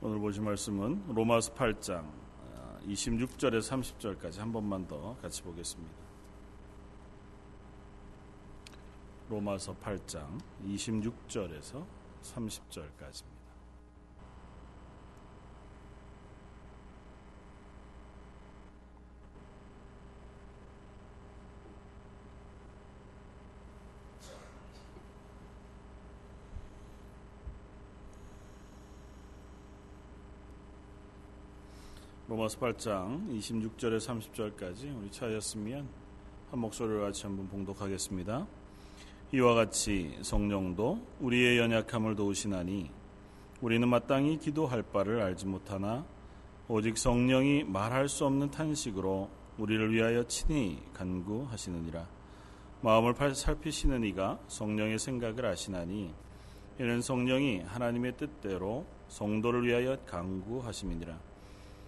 오늘 보실 말씀은 로마서 8장 26절에서 아, 30절까지 한 번만 더 같이 보겠습니다. 로마서 8장 26절에서 30절까지입니다. 로마서 8장 26절에 30절까지 우리 차였으면 한 목소리로 같이 한번 봉독하겠습니다. 이와 같이 성령도 우리의 연약함을 도우시나니 우리는 마땅히 기도할 바를 알지 못하나 오직 성령이 말할 수 없는 탄식으로 우리를 위하여 친히 간구하시느니라. 마음을 살피시는 이가 성령의 생각을 아시나니 이는 성령이 하나님의 뜻대로 성도를 위하여 간구하심이니라.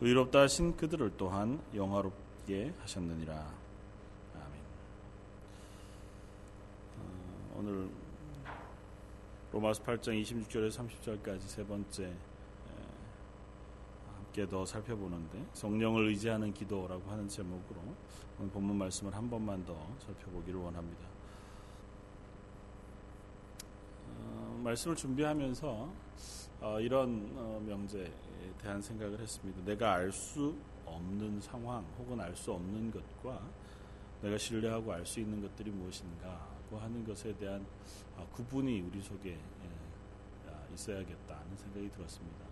의롭다 하신 그들을 또한 영화롭게 하셨느니라. 아멘. 어, 오늘 로마서 8장 26절에서 30절까지 세 번째 함께 더 살펴보는데 성령을 의지하는 기도라고 하는 제목으로 오늘 본문 말씀을 한 번만 더 살펴보기를 원합니다. 어, 말씀을 준비하면서 어, 이런 어, 명제 대한 생각을 했습니다. 내가 알 수 없는 상황 혹은 알 수 없는 것과 내가 신뢰하고 알 수 있는 것들이 무엇인가고 하는 것에 대한 아, 구분이 우리 속에 예, 아, 있어야겠다는 생각이 들었습니다.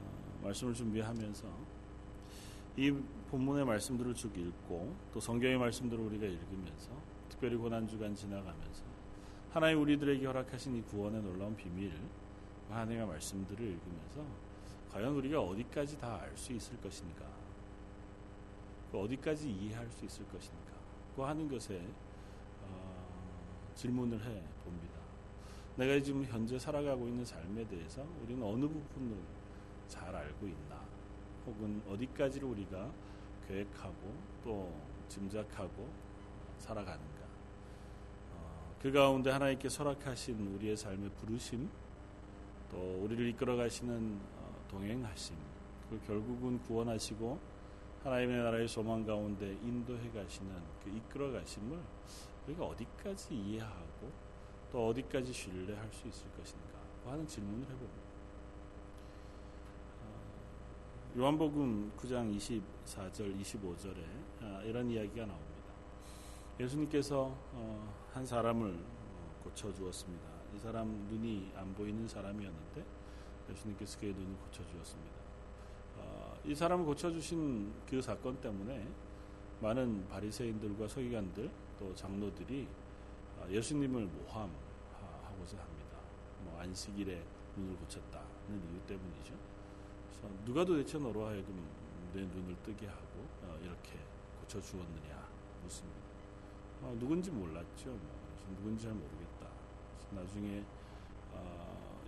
어, 말씀을 준비하면서 이 본문의 말씀들을 쭉 읽고 또 성경의 말씀들을 우리가 읽으면서 특별히 고난 주간 지나가면서 하나님 우리들에게 허락하신 이 구원의 놀라운 비밀 하나님의 말씀들을 읽으면서 과연 우리가 어디까지 다 알 수 있을 것인가? 그 어디까지 이해할 수 있을 것인가? 그 하는 것에 어, 질문을 해 봅니다. 내가 지금 현재 살아가고 있는 삶에 대해서 우리는 어느 부분을 잘 알고 있나? 혹은 어디까지를 우리가 계획하고 또 짐작하고 살아가는가? 어, 그 가운데 하나님께 설악하신 우리의 삶의 부르심, 또 우리를 이끌어 가시는 동행하심, 그 결국은 구원하시고 하나님의 나라의 소망 가운데 인도해 가시는 그 이끌어 가심을 우리가 어디까지 이해하고 또 어디까지 신뢰할 수 있을 것인가 하는 질문을 해봅니다. 아, 요한복음 9장 24절, 25절에 아, 이런 이야기가 나옵니다. 예수님께서 어, 한 사람을 어, 고쳐 주었습니다. 이 사람 눈이 안 보이는 사람이었는데 예수님께서 그의 눈을 고쳐주었습니다. 어, 이 사람을 고쳐주신 그 사건 때문에 많은 바리새인들과 서기관들 또 장로들이 어, 예수님을 모함하고자 합니다. 뭐 안식일에 눈을 고쳤다는 이유 때문이죠. 그래서 누가 도대체 너로 하여금 내 눈을 뜨게 하고 어, 이렇게 고쳐 주었느냐 묻습니다. 어, 누군지 몰랐죠. 뭐. 누군지 잘 모르겠다. 나중에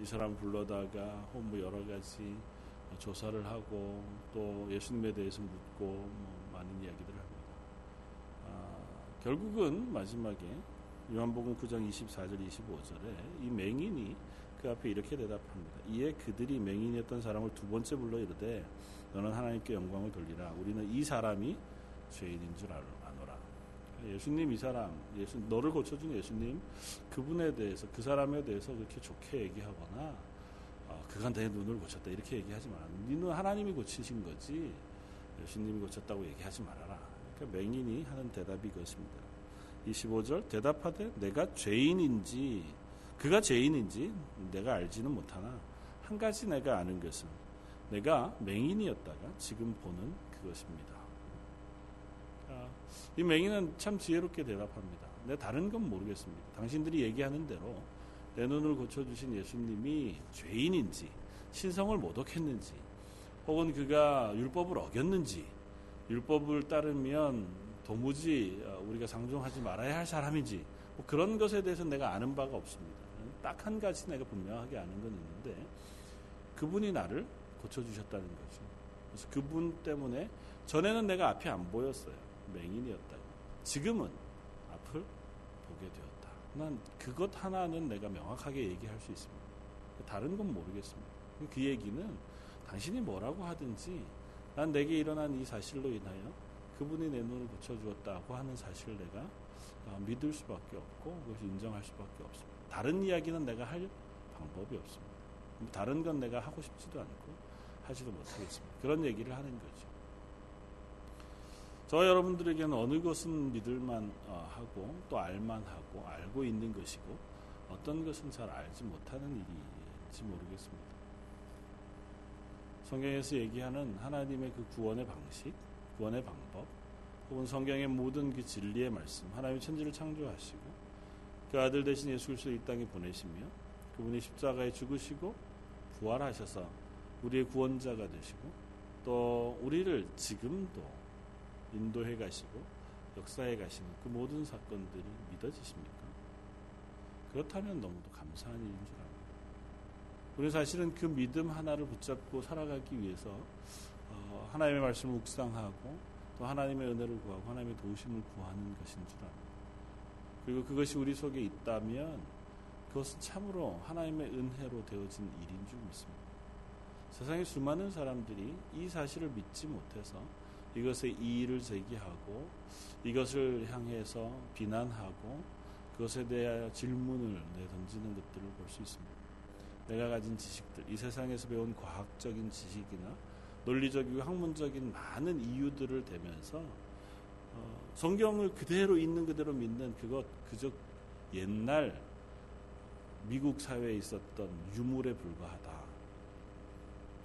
이 사람 불러다가 뭐 여러 가지 조사를 하고 또 예수님에 대해서 묻고 뭐 많은 이야기들을 합니다. 아, 결국은 마지막에 요한복음 9장 24절 25절에 이 맹인이 그 앞에 이렇게 대답합니다. 이에 그들이 맹인이었던 사람을 두 번째 불러 이르되 너는 하나님께 영광을 돌리라. 우리는 이 사람이 죄인인 줄 알라. 예수님 이 사람, 예수 너를 고쳐준 예수님 그분에 대해서 그 사람에 대해서 그렇게 좋게 얘기하거나 어, 그간 내 눈을 고쳤다 이렇게 얘기하지 마라. 네는 하나님이 고치신 거지 예수님이 고쳤다고 얘기하지 말아라. 그러니까 맹인이 하는 대답이 그것입니다. 25절 대답하되 내가 죄인인지 그가 죄인인지 내가 알지는 못하나 한 가지 내가 아는 것은 내가 맹인이었다가 지금 보는 그것입니다. 이 맹인은 참 지혜롭게 대답합니다. 내 다른 건 모르겠습니다. 당신들이 얘기하는 대로 내 눈을 고쳐주신 예수님이 죄인인지 신성을 모독했는지 혹은 그가 율법을 어겼는지 율법을 따르면 도무지 어, 우리가 상종하지 말아야 할 사람인지 뭐 그런 것에 대해서 내가 아는 바가 없습니다. 딱 한 가지 내가 분명하게 아는 건 있는데 그분이 나를 고쳐주셨다는 거죠. 그래서 그분 때문에 전에는 내가 앞이 안 보였어요. 맹인이었다. 지금은 앞을 보게 되었다. 난 그것 하나는 내가 명확하게 얘기할 수 있습니다. 다른 건 모르겠습니다. 그 얘기는 당신이 뭐라고 하든지 난 내게 일어난 이 사실로 인하여 그분이 내 눈을 고쳐주었다고 하는 사실을 내가 어, 믿을 수밖에 없고 그것을 인정할 수밖에 없습니다. 다른 이야기는 내가 할 방법이 없습니다. 다른 건 내가 하고 싶지도 않고 하지도 못하겠습니다. 그런 얘기를 하는 거죠. 저 여러분들에게는 어느 것은 믿을만 어, 하고 또 알만하고 알고 있는 것이고 어떤 것은 잘 알지 못하는 일인지 모르겠습니다. 성경에서 얘기하는 하나님의 그 구원의 방식, 구원의 방법, 혹은 성경의 모든 그 진리의 말씀, 하나님의 천지를 창조하시고 그 아들 대신 예수 그리스도 이 땅에 보내시며 그분이 십자가에 죽으시고 부활하셔서 우리의 구원자가 되시고 또 우리를 지금도 인도해 가시고 역사해 가시는 그 모든 사건들이 믿어지십니까? 그렇다면 너무도 감사한 일인 줄 압니다. 우리 사실은 그 믿음 하나를 붙잡고 살아가기 위해서 어, 하나님의 말씀을 묵상하고 또 하나님의 은혜를 구하고 하나님의 도우심을 구하는 것인 줄 압니다. 그리고 그것이 우리 속에 있다면 그것은 참으로 하나님의 은혜로 되어진 일인 줄 믿습니다. 세상에 수많은 사람들이 이 사실을 믿지 못해서 이것에 이의를 제기하고 이것을 향해서 비난하고 그것에 대하여 질문을 내던지는 것들을 볼 수 있습니다. 내가 가진 지식들, 이 세상에서 배운 과학적인 지식이나 논리적이고 학문적인 많은 이유들을 대면서 어, 성경을 그대로 있는 그대로 믿는 그것 그저 옛날 미국 사회에 있었던 유물에 불과하다.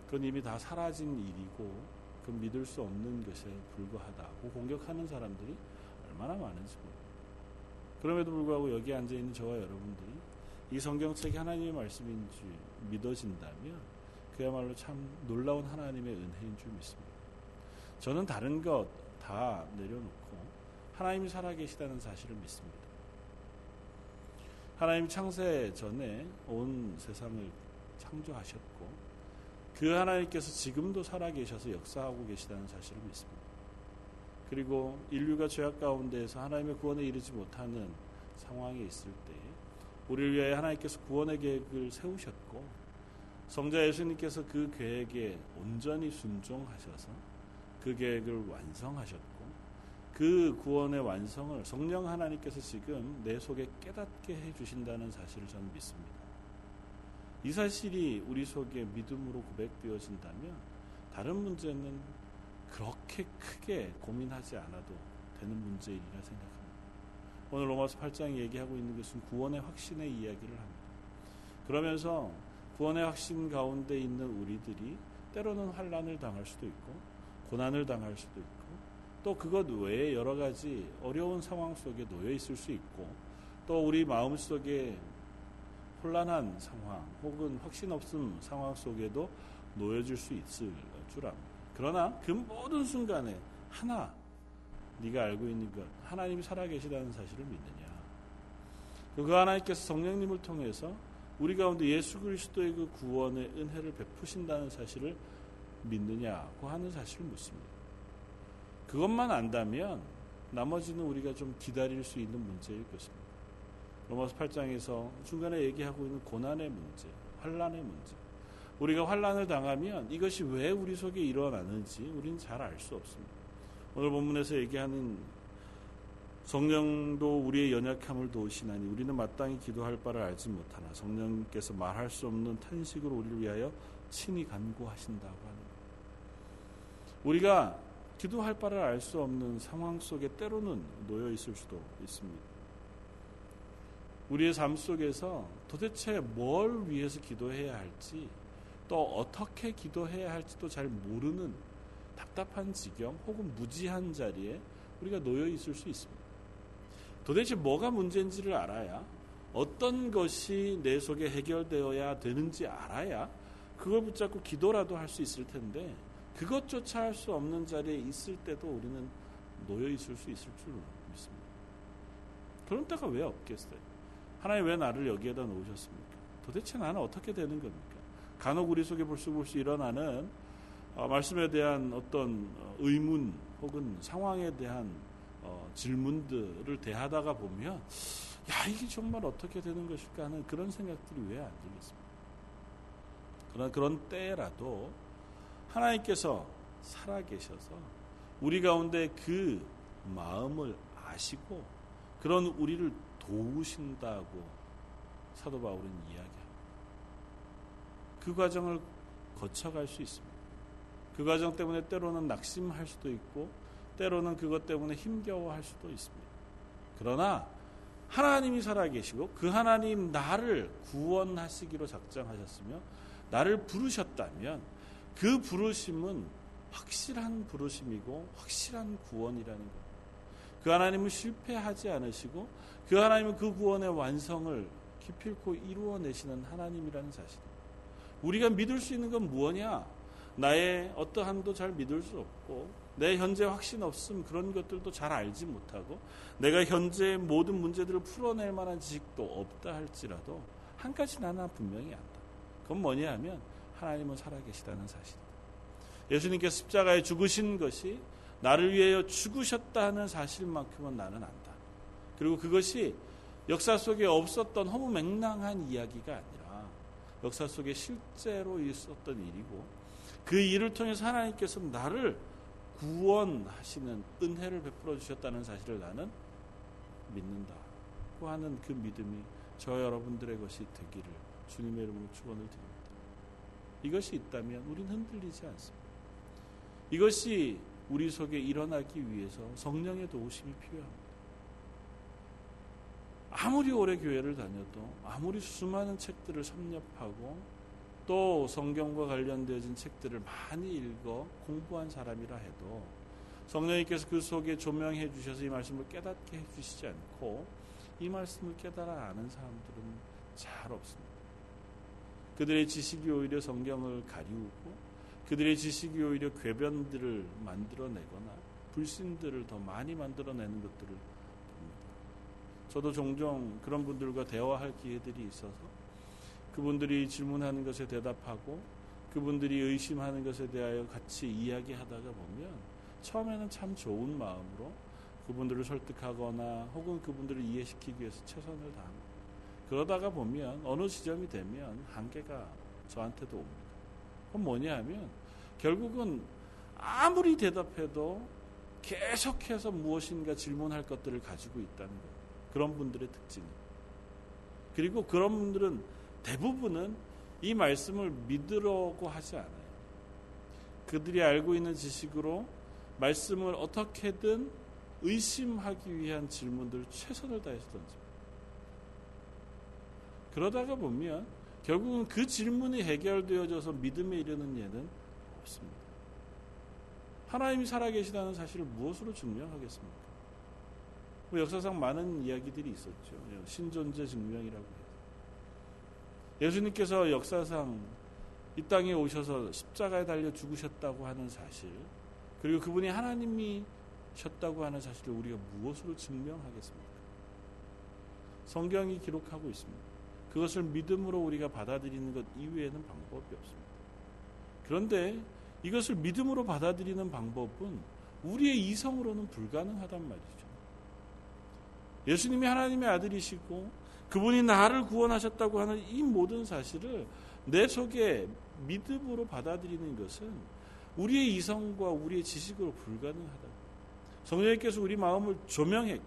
그건 이미 다 사라진 일이고 그 믿을 수 없는 것에 불과하다고 공격하는 사람들이 얼마나 많은지 모릅니다. 그럼에도 불구하고 여기 앉아 있는 저와 여러분들이 이 성경책이 하나님의 말씀인지 믿어진다면 그야말로 참 놀라운 하나님의 은혜인 줄 믿습니다. 저는 다른 것 다 내려놓고 하나님이 살아계시다는 사실을 믿습니다. 하나님 창세 전에 온 세상을 창조하셨고 그 하나님께서 지금도 살아계셔서 역사하고 계시다는 사실을 믿습니다. 그리고 인류가 죄악 가운데에서 하나님의 구원에 이르지 못하는 상황에 있을 때 우리를 위하여 하나님께서 구원의 계획을 세우셨고 성자 예수님께서 그 계획에 온전히 순종하셔서 그 계획을 완성하셨고 그 구원의 완성을 성령 하나님께서 지금 내 속에 깨닫게 해 주신다는 사실을 저는 믿습니다. 이 사실이 우리 속에 믿음으로 고백되어진다면 다른 문제는 그렇게 크게 고민하지 않아도 되는 문제이라 생각합니다. 오늘 로마서 8장이 얘기하고 있는 것은 구원의 확신의 이야기를 합니다. 그러면서 구원의 확신 가운데 있는 우리들이 때로는 환란을 당할 수도 있고 고난을 당할 수도 있고 또 그것 외에 여러 가지 어려운 상황 속에 놓여 있을 수 있고 또 우리 마음 속에 혼란한 상황 혹은 확신 없음 상황 속에도 놓여질 수 있을 줄 압니다. 그러나 그 모든 순간에 하나 네가 알고 있는 것 하나님이 살아계시다는 사실을 믿느냐 그 하나님께서 성령님을 통해서 우리 가운데 예수 그리스도의 그 구원의 은혜를 베푸신다는 사실을 믿느냐고 하는 사실을 묻습니다. 그것만 안다면 나머지는 우리가 좀 기다릴 수 있는 문제일 것입니다. 로마서 8장에서 중간에 얘기하고 있는 고난의 문제, 환란의 문제. 우리가 환란을 당하면 이것이 왜 우리 속에 일어나는지 우리는 잘 알 수 없습니다. 오늘 본문에서 얘기하는 성령도 우리의 연약함을 도우시나니 우리는 마땅히 기도할 바를 알지 못하나 성령께서 말할 수 없는 탄식으로 우리를 위하여 친히 간구하신다고 하는 우리가 기도할 바를 알 수 없는 상황 속에 때로는 놓여 있을 수도 있습니다. 우리의 삶 속에서 도대체 뭘 위해서 기도해야 할지 또 어떻게 기도해야 할지도 잘 모르는 답답한 지경 혹은 무지한 자리에 우리가 놓여 있을 수 있습니다. 도대체 뭐가 문제인지를 알아야 어떤 것이 내 속에 해결되어야 되는지 알아야 그걸 붙잡고 기도라도 할 수 있을 텐데 그것조차 할 수 없는 자리에 있을 때도 우리는 놓여 있을 수 있을 줄 믿습니다. 그런 때가 왜 없겠어요? 하나님 왜 나를 여기에다 놓으셨습니까? 도대체 나는 어떻게 되는 겁니까? 간혹 우리 속에 볼수볼수 일어나는 어, 말씀에 대한 어떤 어, 의문 혹은 상황에 대한 어, 질문들을 대하다가 보면 야 이게 정말 어떻게 되는 것일까 하는 그런 생각들이 왜 안 들겠습니까? 그러나 그런 때라도 하나님께서 살아계셔서 우리 가운데 그 마음을 아시고 그런 우리를 도우신다고 사도 바울은 이야기합니다. 그 과정을 거쳐갈 수 있습니다. 그 과정 때문에 때로는 낙심할 수도 있고 때로는 그것 때문에 힘겨워할 수도 있습니다. 그러나 하나님이 살아계시고 그 하나님 나를 구원하시기로 작정하셨으며 나를 부르셨다면 그 부르심은 확실한 부르심이고 확실한 구원이라는 것. 그 하나님은 실패하지 않으시고 그 하나님은 그 구원의 완성을 기필코 이루어내시는 하나님이라는 사실. 우리가 믿을 수 있는 건 무엇이냐? 나의 어떠한도 잘 믿을 수 없고 내 현재 확신 없음 그런 것들도 잘 알지 못하고 내가 현재 모든 문제들을 풀어낼 만한 지식도 없다 할지라도 한 가지는 하나 분명히 안다. 그건 뭐냐 하면 하나님은 살아계시다는 사실이다. 예수님께서 십자가에 죽으신 것이 나를 위하여 죽으셨다 하는 사실만큼은 나는 안다. 그리고 그것이 역사 속에 없었던 허무맹랑한 이야기가 아니라 역사 속에 실제로 있었던 일이고 그 일을 통해서 하나님께서 나를 구원하시는 은혜를 베풀어 주셨다는 사실을 나는 믿는다고 하는 그 믿음이 저 여러분들의 것이 되기를 주님의 이름으로 축원을 드립니다. 이것이 있다면 우리는 흔들리지 않습니다. 이것이 우리 속에 일어나기 위해서 성령의 도우심이 필요합니다. 아무리 오래 교회를 다녀도 아무리 수많은 책들을 섭렵하고 또 성경과 관련되어진 책들을 많이 읽어 공부한 사람이라 해도 성령님께서 그 속에 조명해 주셔서 이 말씀을 깨닫게 해 주시지 않고 이 말씀을 깨달아 아는 사람들은 잘 없습니다. 그들의 지식이 오히려 성경을 가리우고 그들의 지식이 오히려 궤변들을 만들어내거나 불신들을 더 많이 만들어내는 것들을 봅니다. 저도 종종 그런 분들과 대화할 기회들이 있어서 그분들이 질문하는 것에 대답하고 그분들이 의심하는 것에 대하여 같이 이야기하다가 보면 처음에는 참 좋은 마음으로 그분들을 설득하거나 혹은 그분들을 이해시키기 위해서 최선을 다합니다. 그러다가 보면 어느 지점이 되면 한계가 저한테도 옵니다. 그건 뭐냐 하면 결국은 아무리 대답해도 계속해서 무엇인가 질문할 것들을 가지고 있다는 거예요. 그런 분들의 특징이. 그리고 그런 분들은 대부분은 이 말씀을 믿으려고 하지 않아요. 그들이 알고 있는 지식으로 말씀을 어떻게든 의심하기 위한 질문들을 최선을 다해서 던집니다. 그러다가 보면 결국은 그 질문이 해결되어져서 믿음에 이르는 예는 없습니다. 하나님이 살아계시다는 사실을 무엇으로 증명하겠습니까? 뭐 역사상 많은 이야기들이 있었죠. 신존재 증명이라고 해서. 예수님께서 역사상 이 땅에 오셔서 십자가에 달려 죽으셨다고 하는 사실, 그리고 그분이 하나님이셨다고 하는 사실을 우리가 무엇으로 증명하겠습니까? 성경이 기록하고 있습니다. 그것을 믿음으로 우리가 받아들이는 것 이외에는 방법이 없습니다. 그런데 이것을 믿음으로 받아들이는 방법은 우리의 이성으로는 불가능하단 말이죠. 예수님이 하나님의 아들이시고 그분이 나를 구원하셨다고 하는 이 모든 사실을 내 속에 믿음으로 받아들이는 것은 우리의 이성과 우리의 지식으로 불가능하다. 성령님께서 우리 마음을 조명해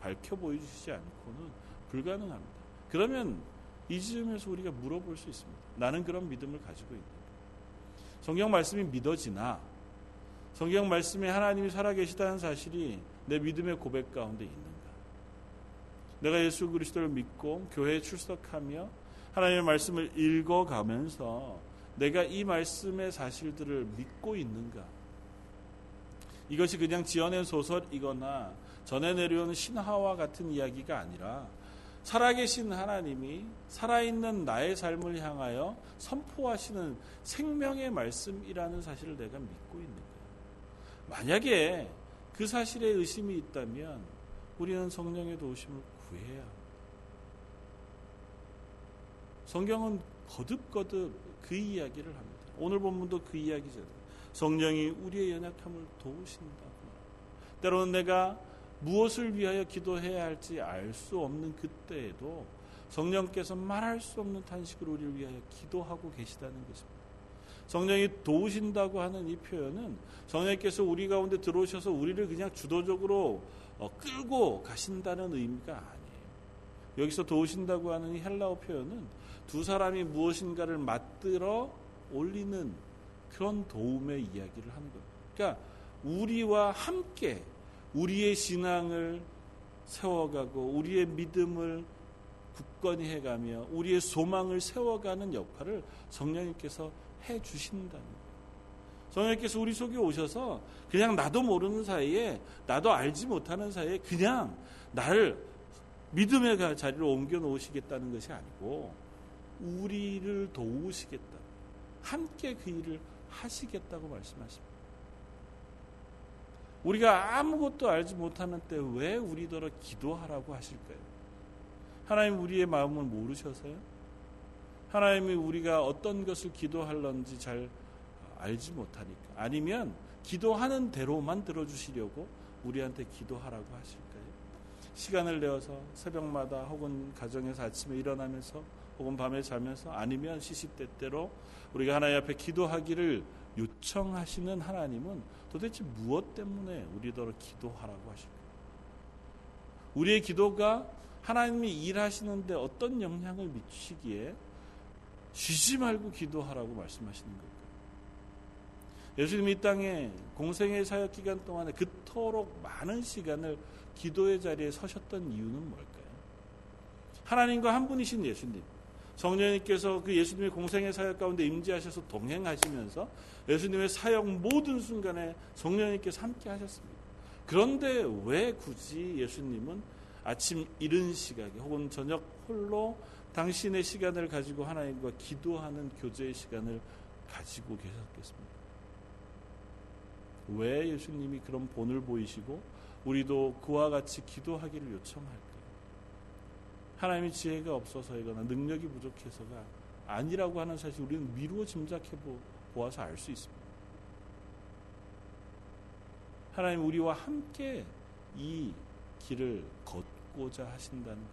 밝혀 보여주시지 않고는 불가능합니다. 그러면 이 지점에서 우리가 물어볼 수 있습니다. 나는 그런 믿음을 가지고 있다. 성경 말씀이 믿어지나 성경 말씀에 하나님이 살아계시다는 사실이 내 믿음의 고백 가운데 있는가? 내가 예수 그리스도를 믿고 교회에 출석하며 하나님의 말씀을 읽어가면서 내가 이 말씀의 사실들을 믿고 있는가? 이것이 그냥 지어낸 소설이거나 전해 내려오는 신화와 같은 이야기가 아니라 살아계신 하나님이 살아있는 나의 삶을 향하여 선포하시는 생명의 말씀이라는 사실을 내가 믿고 있는 거예요. 만약에 그 사실에 의심이 있다면 우리는 성령의 도우심을 구해야 성경은 거듭거듭 그 이야기를 합니다. 오늘 본문도 그 이야기잖아요. 성령이 우리의 연약함을 도우신다. 때로는 내가 무엇을 위하여 기도해야 할지 알 수 없는 그때에도 성령께서 말할 수 없는 탄식으로 우리를 위하여 기도하고 계시다는 것입니다. 성령이 도우신다고 하는 이 표현은 성령께서 우리 가운데 들어오셔서 우리를 그냥 주도적으로 어, 끌고 가신다는 의미가 아니에요. 여기서 도우신다고 하는 이 헬라어 표현은 두 사람이 무엇인가를 맞들어 올리는 그런 도움의 이야기를 하는 거예요. 그러니까 우리와 함께 우리의 신앙을 세워가고 우리의 믿음을 굳건히 해가며 우리의 소망을 세워가는 역할을 성령님께서 해 주신다는. 성령님께서 우리 속에 오셔서 그냥 나도 모르는 사이에 나도 알지 못하는 사이에 그냥 나를 믿음의 자리로 옮겨 놓으시겠다는 것이 아니고 우리를 도우시겠다. 함께 그 일을 하시겠다고 말씀하십니다. 우리가 아무것도 알지 못하는 때 왜 우리더러 기도하라고 하실까요? 하나님 우리의 마음을 모르셔서요? 하나님이 우리가 어떤 것을 기도할런지 잘 알지 못하니까. 아니면 기도하는 대로만 들어주시려고 우리한테 기도하라고 하실까요? 시간을 내어서 새벽마다 혹은 가정에서 아침에 일어나면서 혹은 밤에 자면서 아니면 시시때때로 우리가 하나님 앞에 기도하기를 요청하시는 하나님은 도대체 무엇 때문에 우리더러 기도하라고 하실까요? 우리의 기도가 하나님이 일하시는데 어떤 영향을 미치기에 쉬지 말고 기도하라고 말씀하시는 걸까요? 예수님이 이 땅에 공생의 사역 기간 동안에 그토록 많은 시간을 기도의 자리에 서셨던 이유는 뭘까요? 하나님과 한 분이신 예수님. 성령님께서 그 예수님의 공생의 사역 가운데 임재하셔서 동행하시면서 예수님의 사역 모든 순간에 성령님께서 함께 하셨습니다. 그런데 왜 굳이 예수님은 아침 이른 시각에 혹은 저녁 홀로 당신의 시간을 가지고 하나님과 기도하는 교제의 시간을 가지고 계셨겠습니까? 왜 예수님이 그런 본을 보이시고 우리도 그와 같이 기도하기를 요청할까요? 하나님의 지혜가 없어서이거나 능력이 부족해서가 아니라고 하는 사실 우리는 미루어 짐작해 보아서 알 수 있습니다. 하나님 우리와 함께 이 길을 걷고자 하신다는 것.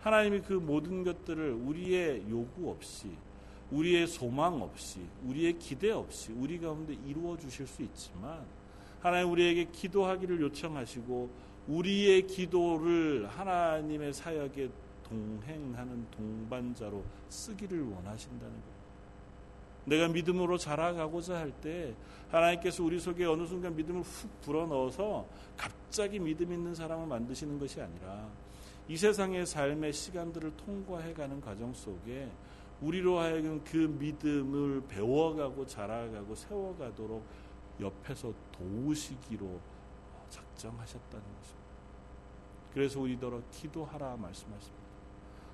하나님이 그 모든 것들을 우리의 요구 없이, 우리의 소망 없이, 우리의 기대 없이 우리 가운데 이루어 주실 수 있지만, 하나님 우리에게 기도하기를 요청하시고, 우리의 기도를 하나님의 사역에 동행하는 동반자로 쓰기를 원하신다는 것. 내가 믿음으로 자라가고자 할 때 하나님께서 우리 속에 어느 순간 믿음을 훅 불어넣어서 갑자기 믿음 있는 사람을 만드시는 것이 아니라 이 세상의 삶의 시간들을 통과해가는 과정 속에 우리로 하여금 그 믿음을 배워가고 자라가고 세워가도록 옆에서 도우시기로 작정하셨다는 것입니다. 그래서 우리더러 기도하라 말씀하십니다.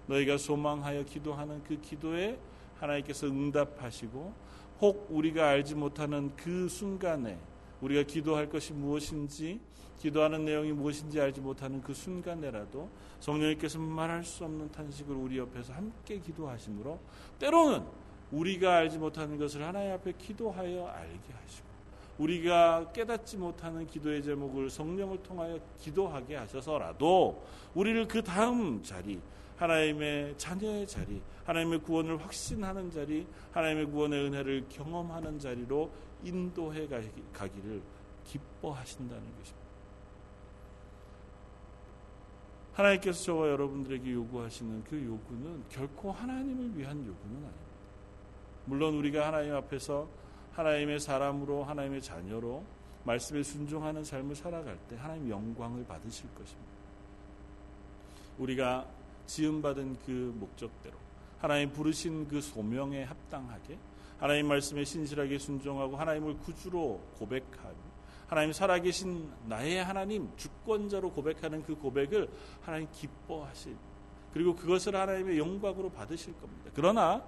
너희가 소망하여 기도하는 그 기도에 하나님께서 응답하시고 혹 우리가 알지 못하는 그 순간에 우리가 기도할 것이 무엇인지 기도하는 내용이 무엇인지 알지 못하는 그 순간에라도 성령님께서 말할 수 없는 탄식을 우리 옆에서 함께 기도하심으로 때로는 우리가 알지 못하는 것을 하나님 앞에 기도하여 알게 하시고 우리가 깨닫지 못하는 기도의 제목을 성령을 통하여 기도하게 하셔서라도 우리를 그 다음 자리 하나님의 자녀의 자리, 하나님의 구원을 확신하는 자리, 하나님의 구원의 은혜를 경험하는 자리로 인도해 가기를 기뻐하신다는 것입니다. 하나님께서 저와 여러분들에게 요구하시는 그 요구는 결코 하나님을 위한 요구는 아닙니다. 물론 우리가 하나님 앞에서 하나님의 사람으로 하나님의 자녀로 말씀에 순종하는 삶을 살아갈 때 하나님 영광을 받으실 것입니다. 우리가 지음받은 그 목적대로 하나님 부르신 그 소명에 합당하게 하나님 말씀에 신실하게 순종하고 하나님을 구주로 고백하고 하나님 살아계신 나의 하나님 주권자로 고백하는 그 고백을 하나님 기뻐하실 그리고 그것을 하나님의 영광으로 받으실 겁니다. 그러나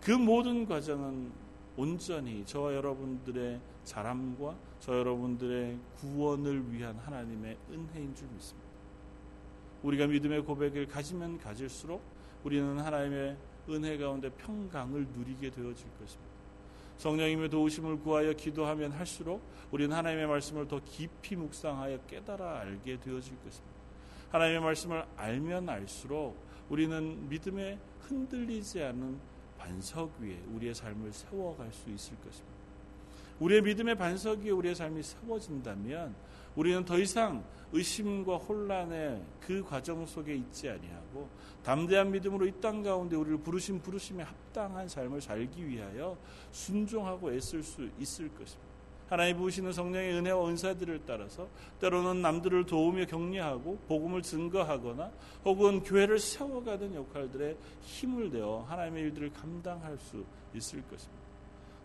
그 모든 과정은 온전히 저와 여러분들의 자람과 저 여러분들의 구원을 위한 하나님의 은혜인 줄 믿습니다. 우리가 믿음의 고백을 가지면 가질수록 우리는 하나님의 은혜 가운데 평강을 누리게 되어질 것입니다. 성령님의 도우심을 구하여 기도하면 할수록 우리는 하나님의 말씀을 더 깊이 묵상하여 깨달아 알게 되어질 것입니다. 하나님의 말씀을 알면 알수록 우리는 믿음에 흔들리지 않는 반석 위에 우리의 삶을 세워갈 수 있을 것입니다. 우리의 믿음의 반석 위에 우리의 삶이 세워진다면 우리는 더 이상 의심과 혼란의 그 과정 속에 있지 아니하고 담대한 믿음으로 이 땅 가운데 우리를 부르신 부르심에 합당한 삶을 살기 위하여 순종하고 애쓸 수 있을 것입니다. 하나님 부으시는 성령의 은혜와 은사들을 따라서 때로는 남들을 도우며 격려하고 복음을 증거하거나 혹은 교회를 세워가는 역할들에 힘을 내어 하나님의 일들을 감당할 수 있을 것입니다.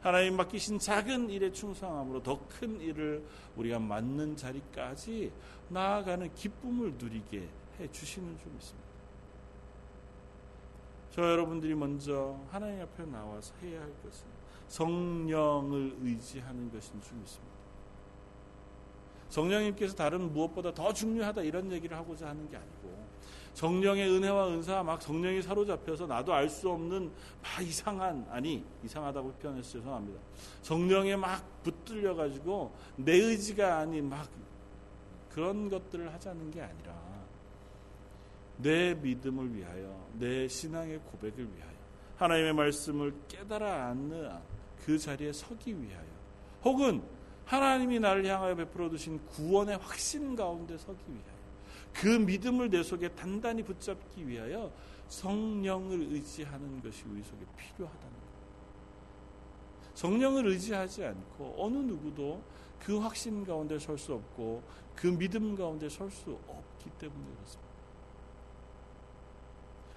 하나님 맡기신 작은 일에 충성함으로 더 큰 일을 우리가 맡는 자리까지 나아가는 기쁨을 누리게 해 주시는 줄 믿습니다. 저 여러분들이 먼저 하나님 앞에 나와서 해야 할 것은 성령을 의지하는 것인 줄 믿습니다. 성령님께서 다른 무엇보다 더 중요하다 이런 얘기를 하고자 하는 게 아니고 성령의 은혜와 은사 막 성령이 사로잡혀서 나도 알 수 없는 막 이상한 아니 이상하다고 표현해서 죄송합니다. 성령에 막 붙들려 가지고 내 의지가 아닌 막 그런 것들을 하자는 게 아니라 내 믿음을 위하여 내 신앙의 고백을 위하여 하나님의 말씀을 깨달아 안는 그 자리에 서기 위하여 혹은 하나님이 나를 향하여 베풀어 두신 구원의 확신 가운데 서기 위하여 그 믿음을 내 속에 단단히 붙잡기 위하여 성령을 의지하는 것이 우리 속에 필요하다는 것. 성령을 의지하지 않고 어느 누구도 그 확신 가운데 설 수 없고 그 믿음 가운데 설 수 없기 때문에 그렇습니다.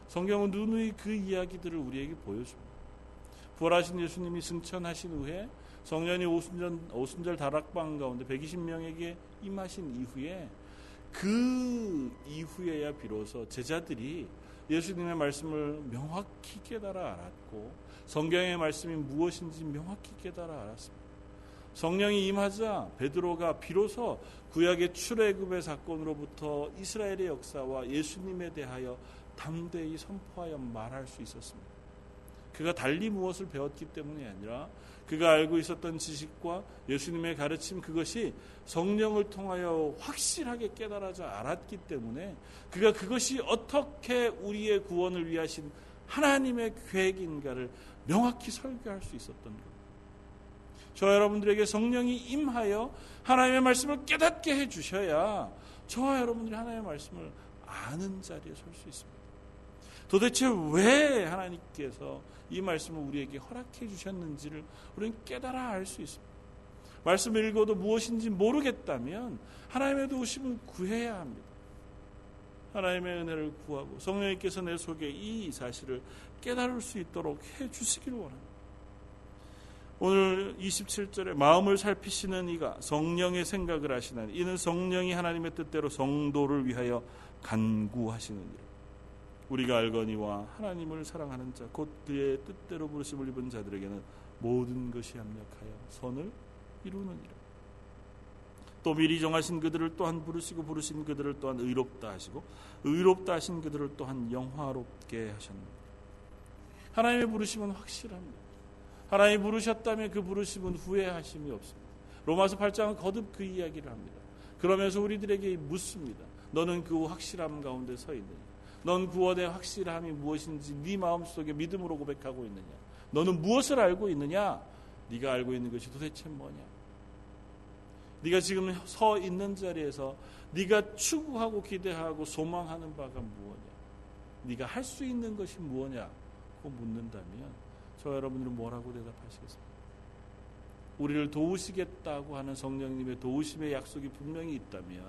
성경은 누누이 그 이야기들을 우리에게 보여줍니다. 부활하신 예수님이 승천하신 후에 성년이 오순절, 오순절 다락방 가운데 120명에게 임하신 이후에 그 이후에야 비로소 제자들이 예수님의 말씀을 명확히 깨달아 알았고 성경의 말씀이 무엇인지 명확히 깨달아 알았습니다. 성령이 임하자 베드로가 비로소 구약의 출애굽의 사건으로부터 이스라엘의 역사와 예수님에 대하여 담대히 선포하여 말할 수 있었습니다. 그가 달리 무엇을 배웠기 때문이 아니라 그가 알고 있었던 지식과 예수님의 가르침 그것이 성령을 통하여 확실하게 깨달아져 알았기 때문에 그가 그것이 어떻게 우리의 구원을 위하신 하나님의 계획인가를 명확히 설교할 수 있었던 겁니다. 저 여러분들에게 성령이 임하여 하나님의 말씀을 깨닫게 해 주셔야 저와 여러분들이 하나님의 말씀을 아는 자리에 설 수 있습니다. 도대체 왜 하나님께서 이 말씀을 우리에게 허락해 주셨는지를 우리는 깨달아 알 수 있습니다. 말씀을 읽어도 무엇인지 모르겠다면 하나님의 도우심을 구해야 합니다. 하나님의 은혜를 구하고 성령님께서 내 속에 이 사실을 깨달을 수 있도록 해 주시길 원합니다. 오늘 27절에 마음을 살피시는 이가 성령의 생각을 하시나니 이는 성령이 하나님의 뜻대로 성도를 위하여 간구하시느니라. 우리가 알거니와 하나님을 사랑하는 자 곧 그의 뜻대로 부르심을 입은 자들에게는 모든 것이 합력하여 선을 이루느니라. 또 미리 정하신 그들을 또한 부르시고 부르신 그들을 또한 의롭다 하시고 의롭다 하신 그들을 또한 영화롭게 하셨느니라. 하나님의 부르심은 확실합니다. 하나님이 부르셨다면 그 부르심은 후회하심이 없습니다. 로마서 8장은 거듭 그 이야기를 합니다. 그러면서 우리들에게 묻습니다. 너는 그 확실함 가운데 서 있느냐? 넌 구원의 확실함이 무엇인지 네 마음속에 믿음으로 고백하고 있느냐? 너는 무엇을 알고 있느냐? 네가 알고 있는 것이 도대체 뭐냐? 네가 지금 서 있는 자리에서 네가 추구하고 기대하고 소망하는 바가 무엇이냐? 네가 할 수 있는 것이 무엇이냐고 묻는다면 저 여러분들은 뭐라고 대답하시겠습니까? 우리를 도우시겠다고 하는 성령님의 도우심의 약속이 분명히 있다면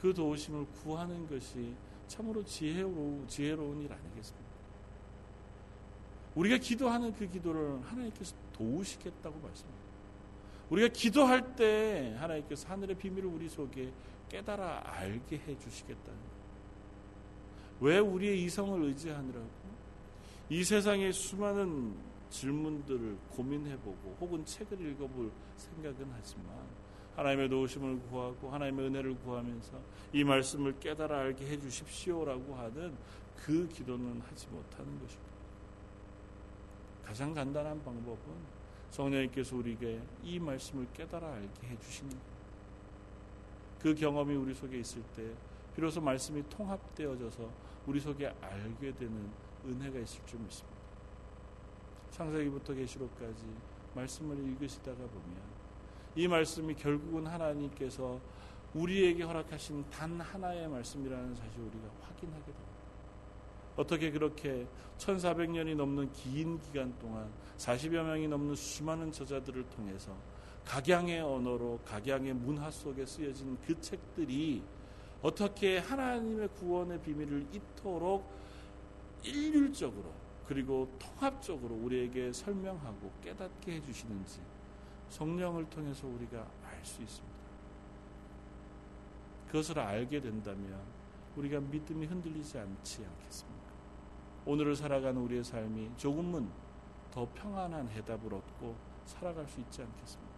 그 도우심을 구하는 것이 참으로 지혜로, 지혜로운 일 아니겠습니까? 우리가 기도하는 그 기도를 하나님께서 도우시겠다고 말씀합니다. 우리가 기도할 때 하나님께서 하늘의 비밀을 우리 속에 깨달아 알게 해 주시겠다는. 왜 우리의 이성을 의지하느라고 이 세상의 수많은 질문들을 고민해보고 혹은 책을 읽어볼 생각은 하지만 하나님의 도우심을 구하고 하나님의 은혜를 구하면서 이 말씀을 깨달아 알게 해 주십시오라고 하는 그 기도는 하지 못하는 것입니다. 가장 간단한 방법은 성령님께서 우리에게 이 말씀을 깨달아 알게 해 주시는 그 경험이 우리 속에 있을 때 비로소 말씀이 통합되어져서 우리 속에 알게 되는 은혜가 있을 줄 믿습니다. 창세기부터 계시록까지 말씀을 읽으시다가 보면 이 말씀이 결국은 하나님께서 우리에게 허락하신 단 하나의 말씀이라는 사실 우리가 확인하게 됩니다. 어떻게 그렇게 1400년이 넘는 긴 기간 동안 40여 명이 넘는 수많은 저자들을 통해서 각양의 언어로 각양의 문화 속에 쓰여진 그 책들이 어떻게 하나님의 구원의 비밀을 이토록 일률적으로 그리고 통합적으로 우리에게 설명하고 깨닫게 해주시는지 성령을 통해서 우리가 알 수 있습니다. 그것을 알게 된다면 우리가 믿음이 흔들리지 않지 않겠습니까? 오늘을 살아가는 우리의 삶이 조금은 더 평안한 해답을 얻고 살아갈 수 있지 않겠습니까?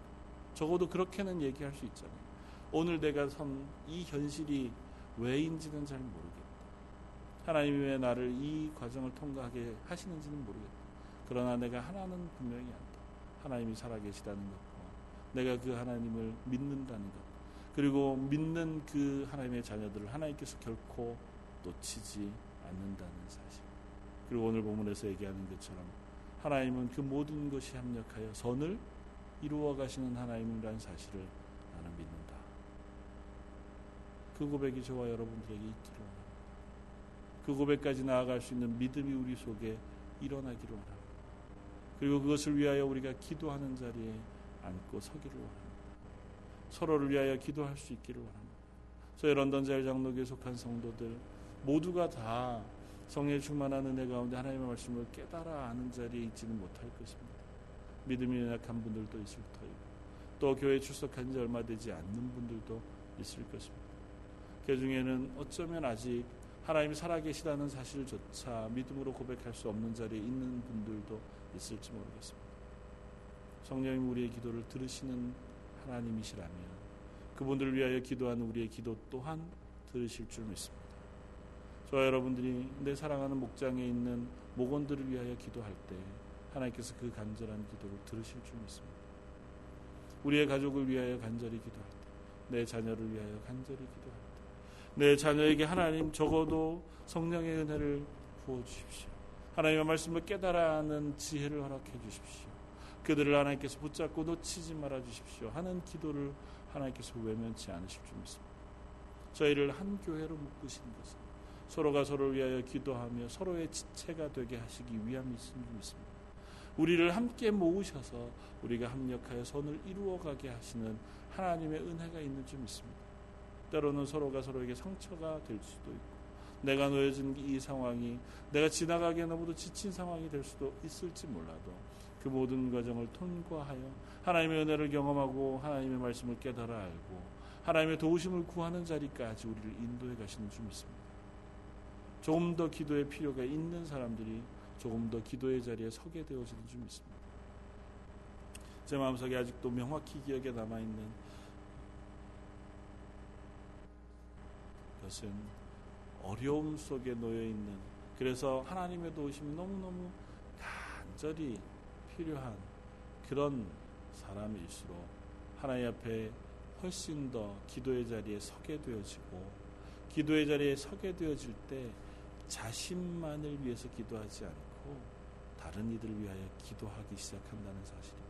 적어도 그렇게는 얘기할 수 있잖아요. 오늘 내가 선 이 현실이 왜인지는 잘 모르겠다. 하나님이 왜 나를 이 과정을 통과하게 하시는지는 모르겠다. 그러나 내가 하나는 분명히 안다. 하나님이 살아계시다는 것과 내가 그 하나님을 믿는다는 것. 그리고 믿는 그 하나님의 자녀들을 하나님께서 결코 놓치지 않는다는 사실. 그리고 오늘 본문에서 얘기하는 것처럼 하나님은 그 모든 것이 합력하여 선을 이루어 가시는 하나님이라는 사실을 나는 믿는다. 그 고백이 저와 여러분들에게 있기를 원합니다. 그 고백까지 나아갈 수 있는 믿음이 우리 속에 일어나기를 원합니다. 그리고 그것을 위하여 우리가 기도하는 자리에 앉고 서기를 원합니다. 서로를 위하여 기도할 수 있기를 원합니다. 저희 런던 제일 장로교에 속한 성도들 모두가 다 성의 충만한 은혜 가운데 하나님의 말씀을 깨달아 아는 자리에 있지는 못할 것입니다. 믿음이 연약한 분들도 있을 터이고 또 교회 출석한 지 얼마 되지 않는 분들도 있을 것입니다. 그 중에는 어쩌면 아직 하나님이 살아계시다는 사실조차 믿음으로 고백할 수 없는 자리에 있는 분들도 있을지 모르겠습니다. 성령님 우리의 기도를 들으시는 하나님이시라면 그분들을 위하여 기도하는 우리의 기도 또한 들으실 줄 믿습니다. 저와 여러분들이 내 사랑하는 목장에 있는 목원들을 위하여 기도할 때 하나님께서 그 간절한 기도를 들으실 줄 믿습니다. 우리의 가족을 위하여 간절히 기도할 때, 내 자녀를 위하여 간절히 기도할 때, 내 자녀에게 하나님 적어도 성령의 은혜를 부어 주십시오. 하나님의 말씀을 깨달아 하는 지혜를 허락해 주십시오. 그들을 하나님께서 붙잡고 놓치지 말아 주십시오. 하는 기도를 하나님께서 외면치 않으실 줄 믿습니다. 저희를 한 교회로 묶으신 것은 서로가 서로를 위하여 기도하며 서로의 지체가 되게 하시기 위함이 있는 줄 믿습니다. 우리를 함께 모으셔서 우리가 합력하여 선을 이루어가게 하시는 하나님의 은혜가 있는 줄 믿습니다. 때로는 서로가 서로에게 상처가 될 수도 있고 내가 놓여진 이 상황이 내가 지나가기에 너무도 지친 상황이 될 수도 있을지 몰라도 그 모든 과정을 통과하여 하나님의 은혜를 경험하고 하나님의 말씀을 깨달아 알고 하나님의 도우심을 구하는 자리까지 우리를 인도해 가시는 줄 믿습니다. 조금 더 기도의 필요가 있는 사람들이 조금 더 기도의 자리에 서게 되어지는 줄 믿습니다. 제 마음속에 아직도 명확히 기억에 남아 있는 것은 어려움 속에 놓여 있는 그래서 하나님의 도우심이 너무너무 간절히 필요한 그런 사람일수록 하나님 앞에 훨씬 더 기도의 자리에 서게 되어지고 기도의 자리에 서게 되어질 때 자신만을 위해서 기도하지 않고 다른 이들을 위하여 기도하기 시작한다는 사실입니다.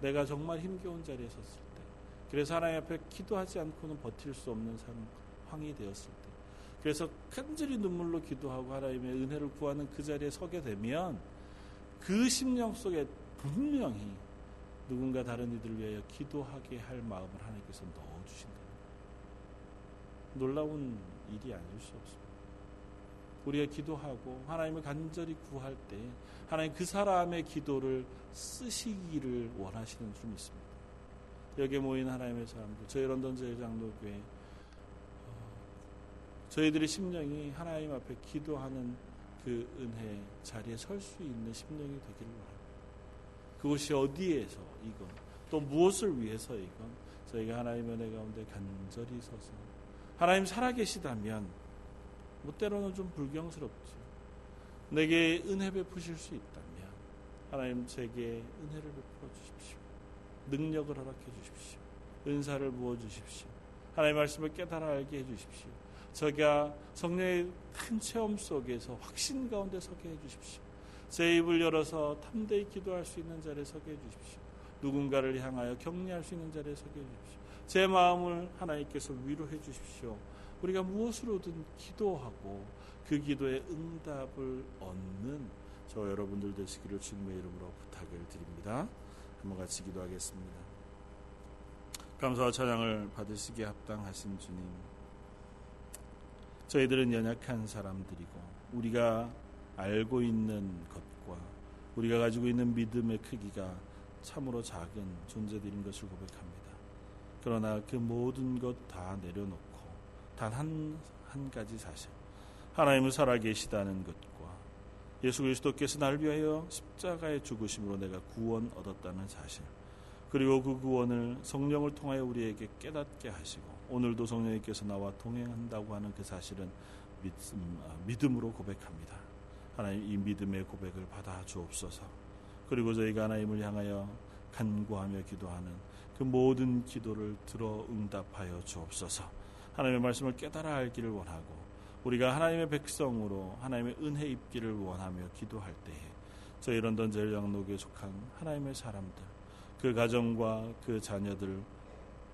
내가 정말 힘겨운 자리에 섰을 때, 그래서 하나님 앞에 기도하지 않고는 버틸 수 없는 상황이 되었을 때, 그래서 간절히 눈물로 기도하고 하나님의 은혜를 구하는 그 자리에 서게 되면 그 심령 속에 분명히 누군가 다른 이들을 위하여 기도하게 할 마음을 하나님께서 넣어주신다. 놀라운 일이 아닐 수 없습니다. 우리가 기도하고 하나님을 간절히 구할 때 하나님 그 사람의 기도를 쓰시기를 원하시는 줄 믿습니다. 여기에 모인 하나님의 사람들, 저희 런던 제장로교회 어, 저희들의 심령이 하나님 앞에 기도하는 그 은혜 자리에 설 수 있는 심령이 되기를 바랍니다. 그것이 어디에서 이건 또 무엇을 위해서 이건 저희가 하나님의 은혜 가운데 간절히 서서 하나님 살아계시다면 뭐 때로는 좀 불경스럽죠. 내게 은혜 베푸실 수 있다면 하나님 제게 은혜를 베풀어 주십시오. 능력을 허락해 주십시오. 은사를 부어 주십시오. 하나님의 말씀을 깨달아 알게 해 주십시오. 저가 성령의 큰 체험 속에서 확신 가운데 서게 해 주십시오. 제 입을 열어서 탐대히 기도할 수 있는 자리에 서게 해 주십시오. 누군가를 향하여 격려할 수 있는 자리에 서게 해 주십시오. 제 마음을 하나님께서 위로해 주십시오. 우리가 무엇으로든 기도하고 그 기도에 응답을 얻는 저 여러분들 되시기를 주님의 이름으로 부탁을 드립니다. 한번 같이 기도하겠습니다. 감사와 찬양을 받으시기에 합당하신 주님. 저희들은 연약한 사람들이고 우리가 알고 있는 것과 우리가 가지고 있는 믿음의 크기가 참으로 작은 존재들인 것을 고백합니다. 그러나 그 모든 것 다 내려놓고 단 한 한 가지 사실 하나님은 살아계시다는 것과 예수 그리스도께서 날 위하여 십자가의 죽으심으로 내가 구원 얻었다는 사실 그리고 그 구원을 성령을 통하여 우리에게 깨닫게 하시고 오늘도 성령님께서 나와 동행한다고 하는 그 사실은 믿음, 으로 고백합니다. 하나님 이 믿음의 고백을 받아 주옵소서. 그리고 저희가 하나님을 향하여 간구하며 기도하는 그 모든 기도를 들어 응답하여 주옵소서. 하나님의 말씀을 깨달아 알기를 원하고 우리가 하나님의 백성으로 하나님의 은혜 입기를 원하며 기도할 때에 저희 런던 제일 양록에 속한 하나님의 사람들 그 가정과 그 자녀들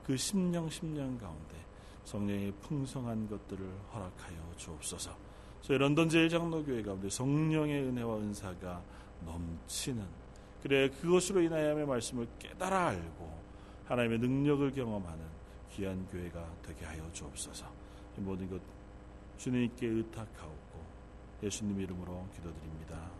그 심령 심령 가운데 성령의 풍성한 것들을 허락하여 주옵소서. 저희 런던 제일장로교회 가운데 성령의 은혜와 은사가 넘치는 그래 그것으로 인하여 말씀을 깨달아 알고 하나님의 능력을 경험하는 귀한 교회가 되게 하여 주옵소서. 이 모든 것 주님께 의탁하옵고 예수님 이름으로 기도드립니다.